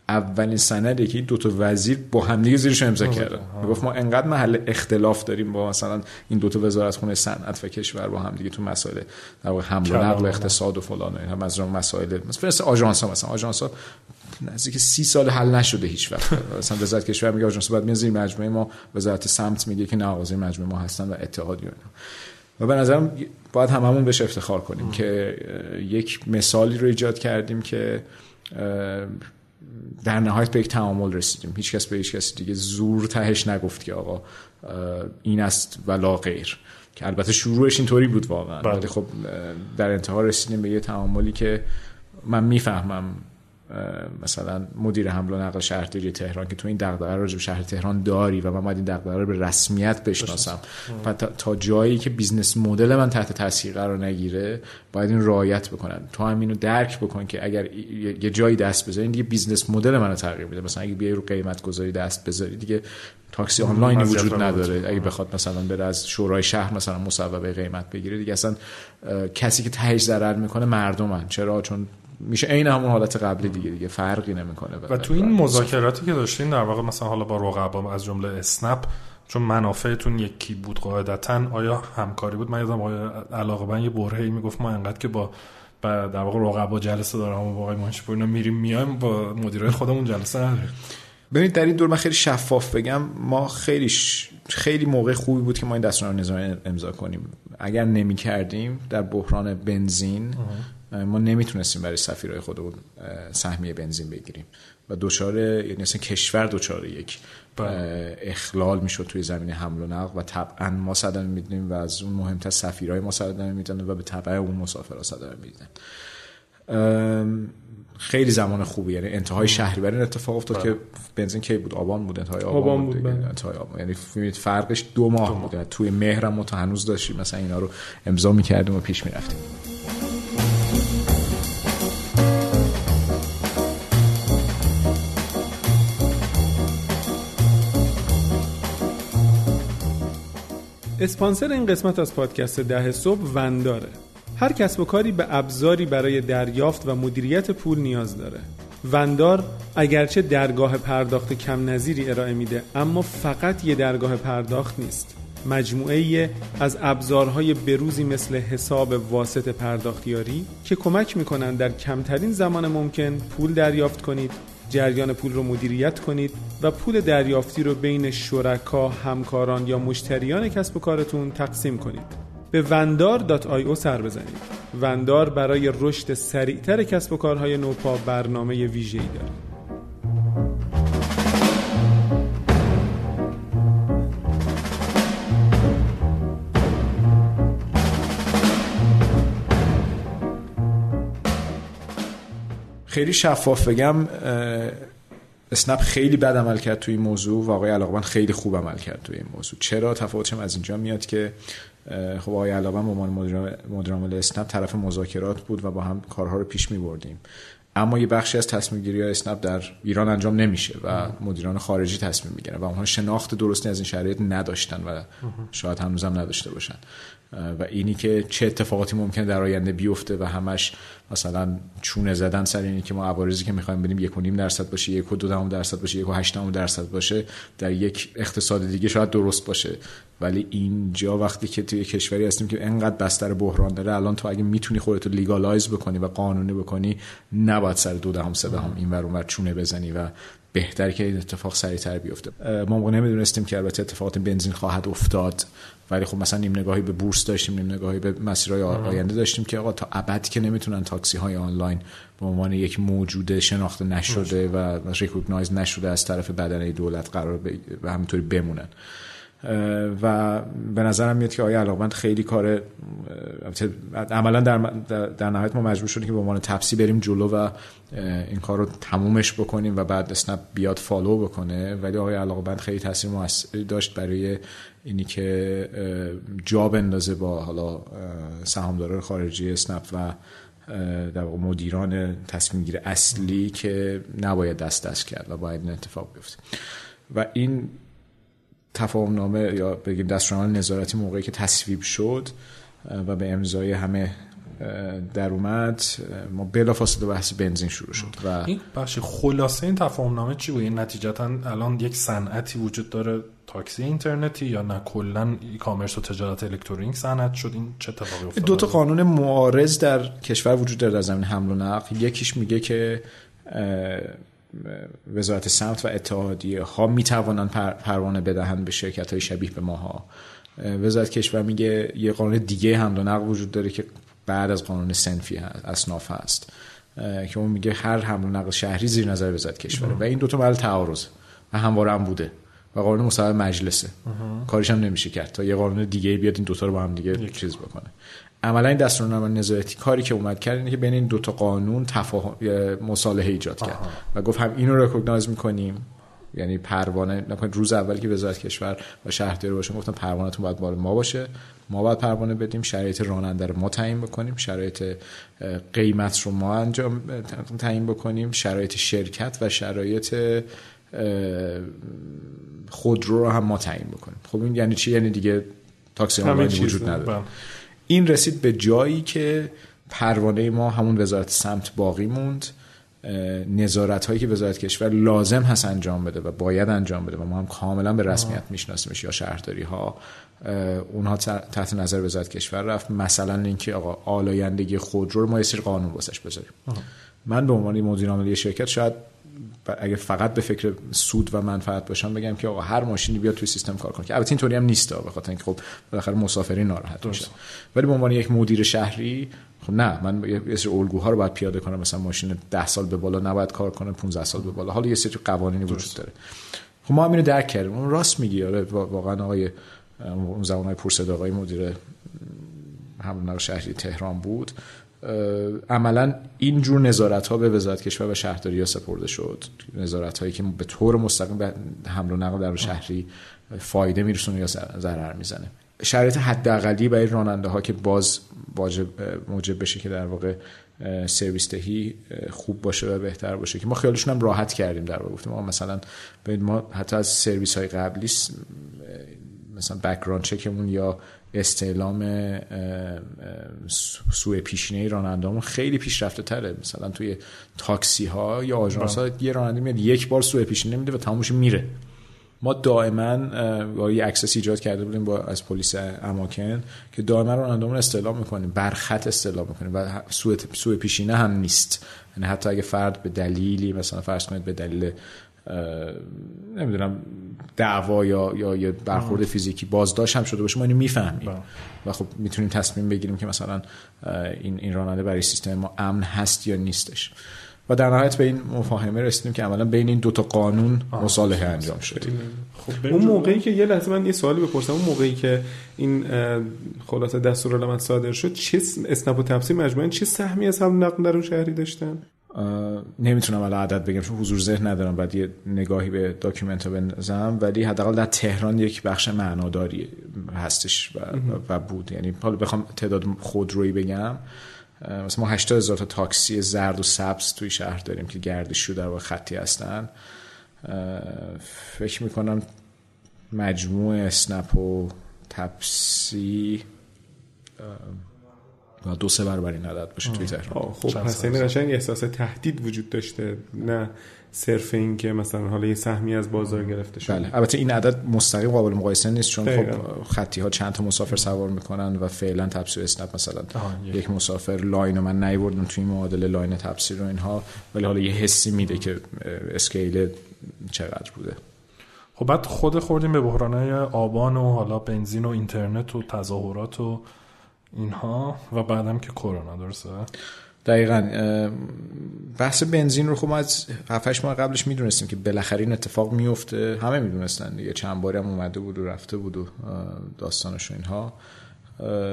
اولین سندی که دو تا وزیر با همدیگه زیرش امضا کردن. گفت ما انقدر محل اختلاف داریم با مثلا این دو تا وزارت خونه صنعت و کشور با همدیگه تو مسائل در واقع حمل و نقل و اقتصاد و فلان و اینا از مسائل مثلا آژانس ها مثلا. آژانس ها نزدیک سی سال حل نشده هیچ وقت. مثلا وزارت کشور میگه آژانس باید میاد مجموعه ما وزارت سمت میگه که نه آقا مجموعه ما هستن و اتحادی و اینا. و به نظرم باید هممون بهش افتخار کنیم که یک مثالی رو ایجاد کردیم که در نهایت به یک تعامل رسیدیم. هیچ کس به هیچ کسی دیگه زور تهش نگفت که آقا این است و لا غیر. که البته شروعش اینطوری بود واقعا. بله. ولی خب در انتها رسیدیم به یه تعاملی که من می‌فهمم مثلا مدیر حمل و نقل شهرداری تهران که تو این دغدغه رو به شهر تهران داری و من باید این دغدغه رو به رسمیت بشناسم. و تا جایی که business model من تحت تاثیر قرار نگیره باید این رعایت بکنن. تو هم اینو درک بکن که اگر یه جایی دست بذاری دیگه business model منو تغییر میده. مثلا اگه بیای رو قیمت گذاری دست بذاری دیگه تاکسی آنلاین وجود نداره. اگه بخواد مثلا بره از شورای شهر مثلا مصوبه قیمت بگیره دیگه اصلا کسی که تهش ضرر می‌کنه مردمن. چرا؟ چون میشه عین همون حالت قبلی دیگه دیگه فرقی نمی‌کنه و تو این مذاکراتی که داشتین در واقع مثلا حالا با رقبا از جمله اسنپ چون منافعتون یکی بود قاعدتا آیا همکاری بود؟ من یادم آیا علاقه من یه برهه‌ای می‌گفت ما انقدر که با در واقع رقبا جلسه دارم و با آقای منشپور میریم میایم با مدیرای خودمون جلسه نداریم. ببینید در این دور من خیلی شفاف بگم ما خیلی خیلی موقع خوبی بود که ما این دستور نظامی امضا کنیم. اگر نمی کردیم در بحران بنزین ما نمی‌تونستیم برای سفیرهای خودمون سهمیه بنزین بگیریم. و دچار یعنی اصلا کشور دچار یک بله. اخلال می‌شد توی زمین حمل و نقل و طبعا ما صدمه می‌دونیم و از اون مهمتر سفیرهای ما صدمه میدن و به تبع اون مسافرها صدمه میدن. خیلی زمان خوبی یعنی انتهای شهری برای اتفاق افتاد که بنزین کی بود؟ آبان بود انتهای آبان, آبان بود, بود انتهای آبان. یعنی فرقش دو ماه بود. توی مهرم ما تا هنوز داشتیم مثلا اینا رو امضا می‌کردیم و پیش می‌رفتیم. اسپانسر این قسمت از پادکست ده صبح ونداره. هر کسب و کاری به ابزاری برای دریافت و مدیریت پول نیاز داره. وندار اگرچه درگاه پرداخت کم نظیری ارائه میده اما فقط یه درگاه پرداخت نیست. مجموعه از ابزارهای بروزی مثل حساب واسط پرداختیاری که کمک می‌کنن در کمترین زمان ممکن پول دریافت کنید جریان پول رو مدیریت کنید و پول دریافتی رو بین شرکا، همکاران یا مشتریان کسب و کارتون تقسیم کنید. به وندار.io سر بزنید. وندار برای رشد سریعتر کسب و کارهای نوپا برنامه ویژه‌ای داره. خیلی شفاف بگم اسنپ خیلی بد عمل کرد توی این موضوع و آقای علاقمند خیلی خوب عمل کرد توی این موضوع. چرا؟ تفاوتش از اینجا میاد که خب آقای علاقمند به عنوان مدیر عامل اسنپ طرف مذاکرات بود و با هم کارها رو پیش می بردیم اما یه بخشی از تصمیم گیری های اسنپ در ایران انجام نمیشه و مدیران خارجی تصمیم می‌گیرن و اونها شناخت درستی از این شرایط نداشتن و شاید هنوزم نداشته باشن. و اینی که چه اتفاقاتی ممکنه در آینده بیفته و همش مثلا چونه زدن سر اینی که ما عوارضی که می‌خوایم بدیم یک و نیم درصد باشه یک و دو درصد باشه یک و هشت درصد باشه در یک اقتصاد دیگه شاید درست باشه. ولی اینجا وقتی که توی کشوری هستیم که انقدر بستر بحران داره الان تو اگه می‌تونی خودت رو legalize بکنی و قانونی بکنی نباید سر دو دهم سه دهم این ور اونور چونه بزنی و بهتر که این اتفاق سریعتر بیفته. ما موقع نمی‌دونستیم که البته اتفاقات بنزین خواهد افتاد ولی خب مثلا نیم نگاهی به بورس داشتیم نیم نگاهی به مسیرهای آینده داشتیم که آقا تا ابد که نمی‌تونن تاکسی های آنلاین به عنوان یک موجود شناخته نشده و recognize نشده از طرف بدنه دولت قرار و همینطوری بمونن. و به نظرم میاد که آیا علاقمند خیلی کار عملا در, در نهایت ما مجبور شدیم که به عنوان تپسی بریم جلو و این کار رو تمومش بکنیم و بعد اسنپ بیاد فالو بکنه. ولی آقای علاقمند خیلی تاثیر داشت برای اینی که جا بندازه با حالا سهامداران خارجی اسنپ و در واقع مدیران تصمیم گیر اصلی که نباید دست دست کرد و باید این اتفاق بیفته. و این تفاهم نامه یا بگیم دستورالعمل نظارتی موقعی که تصویب شد و به امضای همه در اومد ما بلافاصله بحث بنزین شروع شد و این بخش خلاصه این تفاهم نامه چی بود؟ نتیجتا الان یک صنعتی وجود داره تاکسی اینترنتی یا نه؟ کلا ای کامرس و تجارت الکترونیک صنعت شد. این چه اتفاقی افتاد دو تا قانون معارض در کشور وجود داره در زمین حمل و نقل. یکیش میگه که وزارت سمت و اتحادیه ها می توانند پروانه بدهند به شرکت های شبیه به ماها. وزارت کشور میگه یه قانون دیگه حمل و نقل وجود داره که بعد از قانون سنفی هست اصناف هست. که اون میگه هر حمل و نقل شهری زیر نظر وزارت کشوره و این دوتا محل تعارض و همواره هم بوده و قانون مصوب مجلسه. کارش هم نمیشه کرد تا یه قانون دیگه بیاد این دوتا رو با هم دیگه چیز بکنه. عملا این دستورالعمل نظارتی کاری که اومد کرد اینه که بین این دوتا قانون تفاهم مصالحه ایجاد کرد. و گفت هم اینو رکگنایز می‌کنیم. یعنی پروانه نکنید روز اولی که وزارت کشور و شهرداری باشه گفتم پروانهتون باید مال ما باشه. ما باید پروانه بدیم شرایط راننده رو ما تعیین بکنیم شرایط قیمت رو ما انجام تعیین بکنیم شرایط شرکت و شرایط خودرو رو هم ما تعیین بکنیم. خب این یعنی چی؟ یعنی دیگه تاکسی آنلاین وجود نداره. بله. این رسید به جایی که پروانه ما همون وزارت سمت باقی موند. نظارت هایی که وزارت کشور لازم هست انجام بده و باید انجام بده و ما هم کاملا به رسمیت میشناسیمش یا شهرداری ها اونها تحت نظر وزارت کشور رفت. مثلا اینکه آقا آلایندگی خودرو رو ما یه سری قانون واسش بذاریم. من به عنوان مدیر عاملی شرکت شاید اگه فقط به فکر سود و منفعت باشم بگم که آقا هر ماشینی بیاد توی سیستم کار کنه. که البته اینطوری هم نیست به خاطر اینکه خب بالاخره مسافرین ناراحت میشه. ولی به عنوان یک مدیر شهری خب نه من یه سری الگوها رو باید پیاده کنم. مثلا ماشین 10 سال به بالا نباید کار کنه 15 سال به بالا. حالا یه سری قوانینی وجود داره. خب ما هم اینو درک کردیم. اون راست میگی. آره واقعا آقای اون زمانهای پرسد آقای مدیر همون شهری تهران بود. عملا این جور نظارت ها به وزارت کشور و شهرداری ها سپرده شد. نظارت هایی که به طور مستقیم به حمل و نقل در شهری فایده میرسونه یا ضرر می‌زنه. شرایط حداقلی برای راننده ها که باز واجب موجب بشه که در واقع سرویس دهی خوب باشه و بهتر باشه که ما خیالشون هم راحت کردیم در واقع. گفتیم مثلا ما حتی از سرویس های قبلی مثلا background check مون یا استعلام سوء پیشینه رانندهمون خیلی پیشرفته تره. مثلا توی تاکسی ها یا آژانس ها یه راننده میاد یک بار سوء پیشینه میده و تمامش میره. ما دائما یه access ایجاد کرده بودیم با از پلیس اماکن که دائما رانندهمون استعلام می‌کنیم برخط استعلام می‌کنیم و سوء پیشینه هم نیست. یعنی حتی اگه فرد به دلیلی مثلا فرض کنید به دلیل نمی‌دونم دعوا یا یا یه برخورد فیزیکی بازداشت هم شده باشه ما اینو می‌فهمیم. و خب می‌تونیم تصمیم بگیریم که مثلا این این راننده برای سیستم ما امن هست یا نیستش. و در نهایت به این مفاهمه رسیدیم که عملا بین این دوتا قانون مصالحه انجام شد خب اون موقعی که یه لحظه من یه سوالی بپرسم اون موقعی که این خلاصه دستورالعمل صادر شد چه اسنپ و تپسی مجموعا چه سهمی از حمل و نقل درون شهری داشتن؟ نمی‌تونم الان عدد بگم چون حضور ذهن ندارم بعد یه نگاهی به document رو بندازم ولی حداقل در تهران یک بخش معناداری هستش و, و بود. یعنی حالا بخوام تعداد خودرویی بگم مثلا ما 80 هزار تا تاکسی زرد و سبز توی شهر داریم که گردشو در واقع خطی هستن. فکر می‌کنم مجموع اسنپ و تپسی دو سه برابر این عدد باشه توی تهران. خب پس این قشنگ احساس تهدید وجود داشته نه صرف این که مثلا حالا یه سهمی از بازار گرفته شده. بله البته این عدد مستقیم قابل مقایسه نیست چون خب خطی ها چند تا مسافر سوار می‌کنن و فعلا تپسی و اسنپ مثلا یک. مسافر line رو من نیوردم توی این معادله line تپسی رو اینها ولی حالا یه حسی میده که scale چقدر بوده. خب بعد خود خوردیم به بحران آبان و حالا بنزین و اینترنت و تظاهرات و اینها. و بعدم که کرونا درسته؟ دقیقا بحث بنزین رو خب ما از 7 ماه قبلش می‌دونستیم که بالاخره این اتفاق میفته همه می‌دونستن دیگه چند باری هم اومده بود و رفته بود و داستانش و اینها.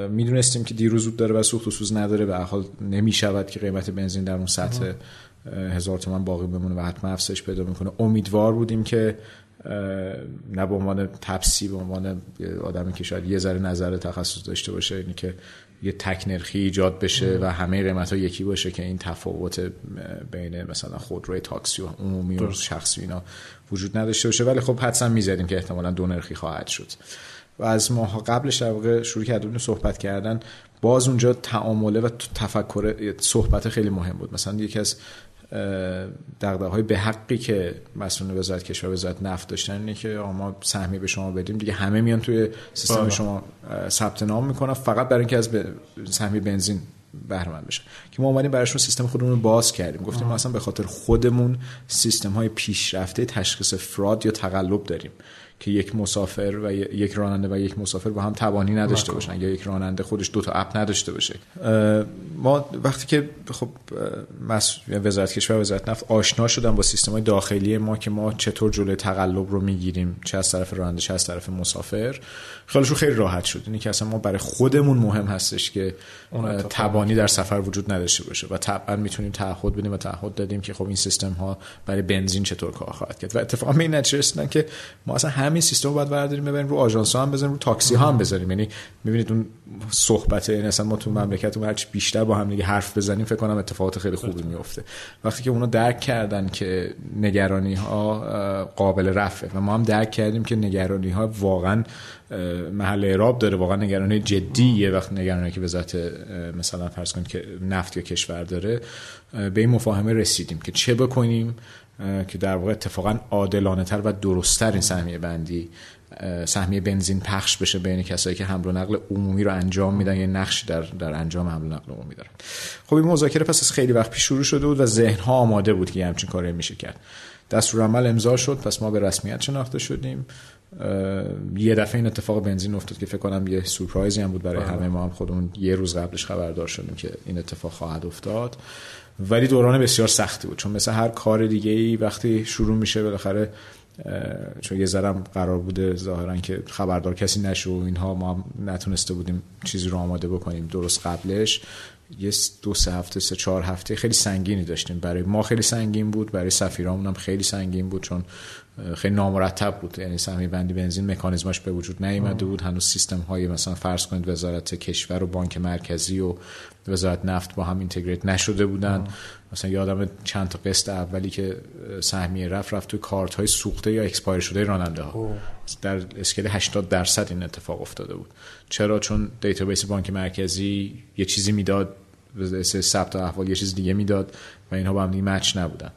می‌دونستیم که دیروز زود داره و سوخت و سوز نداره. به حال نمی‌شود که قیمت بنزین در اون سطح هزار تومن باقی بمونه و حتما افزایش پیدا می‌کنه. امیدوار بودیم که نه به عنوان تپسی به عنوان آدمی که شاید یه ذره نظر تخصص داشته باشه اینی که یه تک نرخی ایجاد بشه و همه قیمت ها یکی باشه که این تفاوت بین مثلا خودروی تاکسی و عمومی و شخصی اینا وجود نداشته باشه. ولی خب حدسا می‌زدیم که احتمالا دو نرخی خواهد شد. و از ماه قبلش در واقع شروع کردیم صحبت کردن. باز اونجا تعامله و تفکر صحبت خیلی مهم بود. مثلا یکی از دقدقه های به حقی که مسئول وزارت کشور وزارت نفت داشتن اینه که ما سهمی به شما بدیم. دیگه همه میان توی سیستم بله. شما ثبت نام می‌کنن فقط برای اینکه از سهمی بنزین بهره مند بشن. که ما اومدیم براشون سیستم خودمون رو باز کردیم. گفتیم ما اصلا به خاطر خودمون سیستم های پیشرفته تشخیص فراد یا تقلب داریم. که یک مسافر و یک راننده و یک مسافر با هم توانی نداشته باشن یا یک راننده خودش دو تا اپ نداشته باشه. ما وقتی که خب وزارت کشور وزارت نفت آشنا شدن با سیستم های داخلی ما که ما چطور جلوی تقلب رو می‌گیریم چه از طرف راننده چه از طرف مسافر. خیلیشون خیلی راحت شد. اینی که اصلا ما برای خودمون مهم هستش که توانی در سفر وجود نداشته باشه و طبعا می‌تونیم تعهد بدیم و تعهد دادیم که خب این سیستم ها برای بنزین چطور کار خواهد کرد. و اتفاقا به این نتیجه که ما اصلا همین سیستم رو باید برداریم ببریم رو آژانس ها هم بزنیم رو تاکسی ها هم بزنیم. یعنی می‌بینید اون صحبت این اصلا ما تو مملکت هر چی بیشتر با هم دیگه حرف بزنیم فکر کنم اتفاقات خیلی خوبی میفته وقتی که اونا درک کردن که نگرانی ها قابل رفعه و ما هم درک کردیم که نگرانی ها واقعا محل اعراب داره واقعا نگرانی جدیه وقت نگرانی که وزارت مثلا فرض کنید که نفت یا کشور داره. به این مفاهمه رسیدیم که چه بکنیم؟ که در واقع اتفاقا عادلانه تر و درستتر این سهمیه بندی سهمیه بنزین پخش بشه بین کسایی که حمل و نقل عمومی رو انجام میدن یه نقش در در انجام حمل و نقل عمومی دارن. خب این مذاکره پس از خیلی وقت پیش شروع شده بود و ذهن ها آماده بود که همچین کاری میشه کرد. دستور عمل امضا شد پس ما به رسمیت شناخته شدیم. یه دفعه این اتفاق بنزین افتاد که فکر کنم یه سورپرایزی هم بود برای بله. همه ما. هم خودمون یه روز قبلش خبردار شدیم که این اتفاق خواهد افتاد. ولی دوران بسیار سختی بود چون مثل هر کار دیگه ای وقتی شروع میشه بالاخره چون یه ذرم قرار بوده ظاهرا که خبردار کسی نشه و اینها ما نتونسته بودیم چیزی رو آماده بکنیم درست قبلش. یه دو سه هفته سه چهار هفته خیلی سنگینی داشتیم. برای ما خیلی سنگین بود برای سفیرامون هم خیلی سنگین بود چون خیلی نامرتب بود. یعنی سهمیه بندی بنزین مکانیزماش به وجود نیامده بود. هنوز سیستم های مثلا فرض کنید وزارت کشور و بانک مرکزی و وزارت نفت با هم integrate نشده بودن. مثلا یادم چند تا قسط اولی که سهمیه رفت رفت توی کارت های سوخته یا expire شده راننده ها. در scale 80 درصد این اتفاق افتاده بود. چرا؟ چون database بانک مرکزی یه چیزی می‌داد ثبت احوال یه چیز دیگه می‌داد و اینها با هم دیگه مچ نبودن.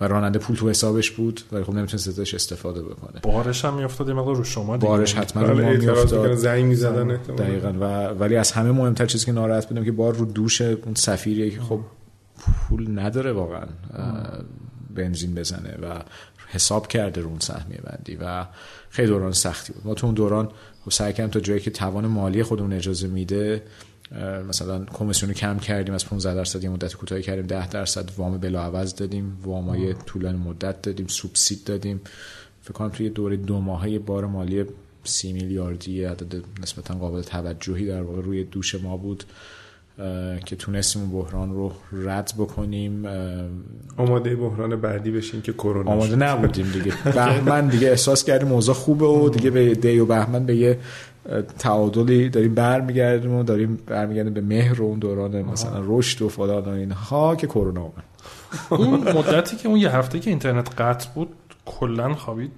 و راننده پول تو حسابش بود ولی خب نمی‌تونست ازش استفاده بکنه. بارش هم میافتاد یه مقدار رو شما دیگه. بارش حتما رو ما میافتاد. زنگ می‌زدن دقیقاً. و ولی از همه مهمتر چیزی که ناراحت بودم که بار رو دوش اون سفیریه که خب پول نداره واقعا بنزین بزنه و حساب کرده رو اون سهمیه بندی و خیلی دوران سختی بود. ما تو اون دوران سعی کردیم تا جایی که توان مالی خودمون اجازه میده مثلا کمیسیون کم کردیم از 15 درصد یه مدت کوتاهی کردیم 10 درصد وام بلاعوض دادیم وامای طولانی مدت دادیم سوبسید دادیم. فکر کنم توی دوره دو ماهه بار مالی سی میلیاردی عدد نسبتا قابل توجهی در واقع روی دوش ما بود که تونستیم بحران رو رد بکنیم. آماده بحران بعدی بشیم که کرونا آماده نبودیم دیگه. بهمن دیگه احساس کردیم موضوع خوبه و دیگه به دی و بهمن به یه تعادلی داریم برمیگردیم و داریم برمیگردیم به مهر و اون دوران مثلا رشد و فلان و اینها که کرونا اومد. اون مدتی که اون یه هفته که اینترنت قطع بود کلا خوابید؟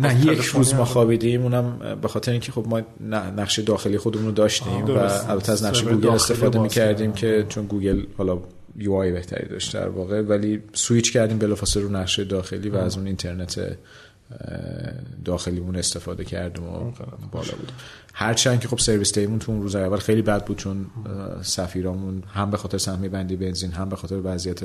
نه یک روز ما خوابیدیم. اونم به خاطر اینکه خب ما نقشه داخلی خودمون رو داشتیم و البته از نقشه گوگل استفاده می‌کردیم که چون گوگل حالا UI بهتری داشت در واقع ولی سویچ کردیم بلافاصله رو نقشه داخلی و از اون اینترنت داخلیمون استفاده کردیم و بالا بود. هرچند که خب سرویس تیمون تو اون روز اول خیلی بد بود چون سفیرامون هم به خاطر سهمیه بندی بنزین هم به خاطر وضعیت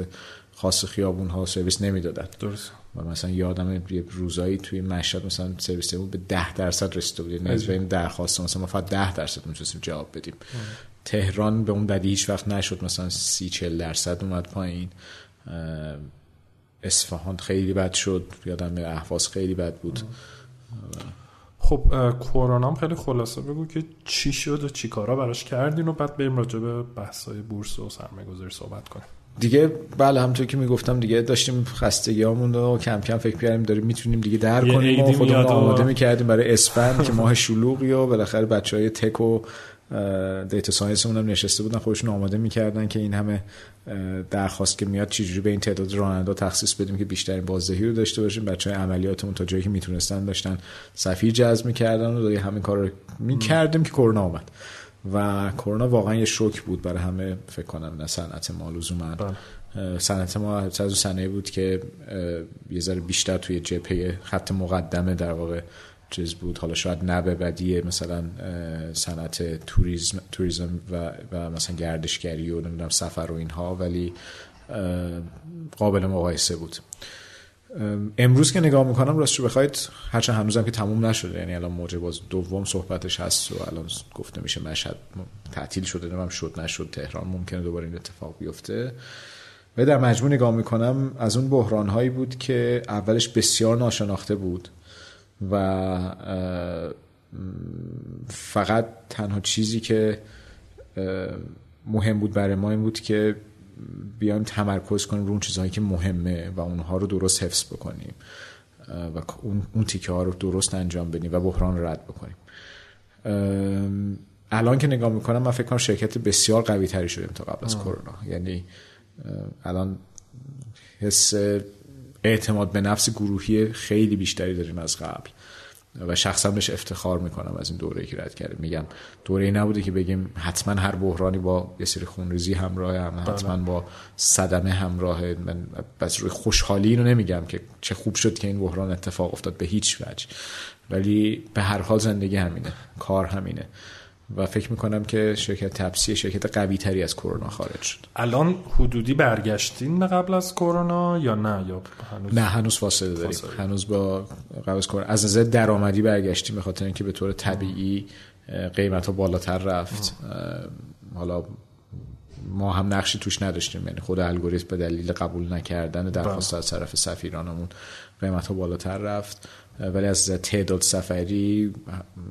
خاص خیابون ها سرویس نمی‌دادن. درست و مثلا یادم یه روزایی توی مشهد مثلا سرویس تیمون به ده درصد رسیده بود. یعنی از این درخواست مثلا ما فقط 10 درصد می‌تونستیم جواب بدیم. تهران به اون بدی هیچ وقت نشد. مثلا 30 40 درصد اومد پایین. اصفهان خیلی بد شد. یادم اهواز خیلی بد بود. خب کرونا خیلی خلاصه بگو که چی شد و چی کارا براش کردین و بعد بریم راجع به بحث‌های بورس و سرمایه‌گذاری صحبت کنیم. دیگه بله همونطور که می‌گفتم دیگه داشتیم خستگیامون رو کم کم فکر کردیم داریم می‌تونیم دیگه در کنیم و خودمون آماده می‌کردیم برای اسفند که ماه شلوغی و بالاخره بچهای tech و data science هم نشسته بودن. خودشون آماده می‌کردن که این همه درخواست که میاد چجوری به این تعداد راننده تخصیص بدیم که بیشترین بازدهی رو داشته باشیم. بچه های عملیاتمون تا جایی که می‌تونستن داشتن سفیر جذب می‌کردن و داری همین کار رو می‌کردیم که کرونا آمد و کرونا واقعا یه شوک بود برای همه فکر کنم نه صنعت ما لزوما. بله. صنعت ما از سنه بود که یه ذره بیشتر توی جبهه خط مقدمه در واقع چیز بود. حالا شاید نه به بدی مثلا صنعت توریسم توریسم و, و مثلا گردشگری و نمی‌دونم سفر و اینها ولی قابل مقایسه بود. امروز که نگاه می‌کنم راستش بخواید هرچند هنوزم که تموم نشده یعنی الان موجه باز دوم صحبتش هست و الان گفته میشه مشهد تعطیل شده نمیم شد نشد تهران ممکنه دوباره این اتفاق بیفته. و در مجموع نگاه می‌کنم از اون بحران هایی بود که اولش بسیار ناشناخته بود. و فقط تنها چیزی که مهم بود برای ما این بود که بیایم تمرکز کنیم رو اون چیزهایی که مهمه و اونها رو درست حفظ بکنیم و اون, اون تیکه ها رو درست انجام بدیم و بحران رو رد بکنیم. الان که نگاه می‌کنم من فکر کنم شرکت بسیار قوی تری شدیم تا قبل از کرونا. یعنی الان حس اعتماد به نفس گروهی خیلی بیشتری داریم از قبل. و شخصا بهش افتخار می‌کنم از این دوره که رد کردیم. میگم دوره ای نبوده که بگیم حتما هر بحرانی با یه سری خونریزی همراه هم بله. حتما با صدمه همراه من بس روی خوشحالی اینو نمیگم که چه خوب شد که این بحران اتفاق افتاد به هیچ وجه. ولی به هر حال زندگی همینه کار همینه. و فکر می‌کنم که شرکت تپسی شرکت قوی تری از کرونا خارج شد. الان حدودی برگشتین به قبل از کرونا یا نه؟ یا هنوز؟ نه هنوز فاصله داریم. هنوز با قبل از کرونا از نظر درآمدی برگشتیم به خاطر اینکه به طور طبیعی قیمت ها بالاتر رفت. حالا ما هم نقشی توش نداشتیم. یعنی خود الگوریتم به دلیل قبول نکردن درخواست بله. از طرف سفیرانمون قیمت ها بالاتر رفت. ولی از تعداد سفری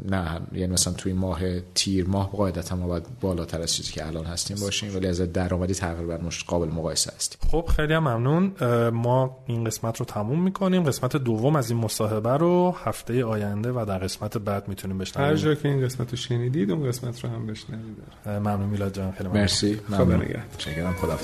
نه یعنی مثلا توی ماه تیر ماه قاعدتا ما باید بالاتر از چیزی که الان هستیم باشیم ولی از درآمدی تقریبا مش قابل مقایسه هستیم. خب خیلی هم ممنون. ما این قسمت رو تموم می‌کنیم. قسمت دوم از این مصاحبه رو هفته آینده و در قسمت بعد می‌تونیم بشنویم. هر جا که این قسمت رو شنیدید اون قسمت رو هم بشنوید. ممنون میلاد جان خیلی ممنون. مرسی. ممنون. خدا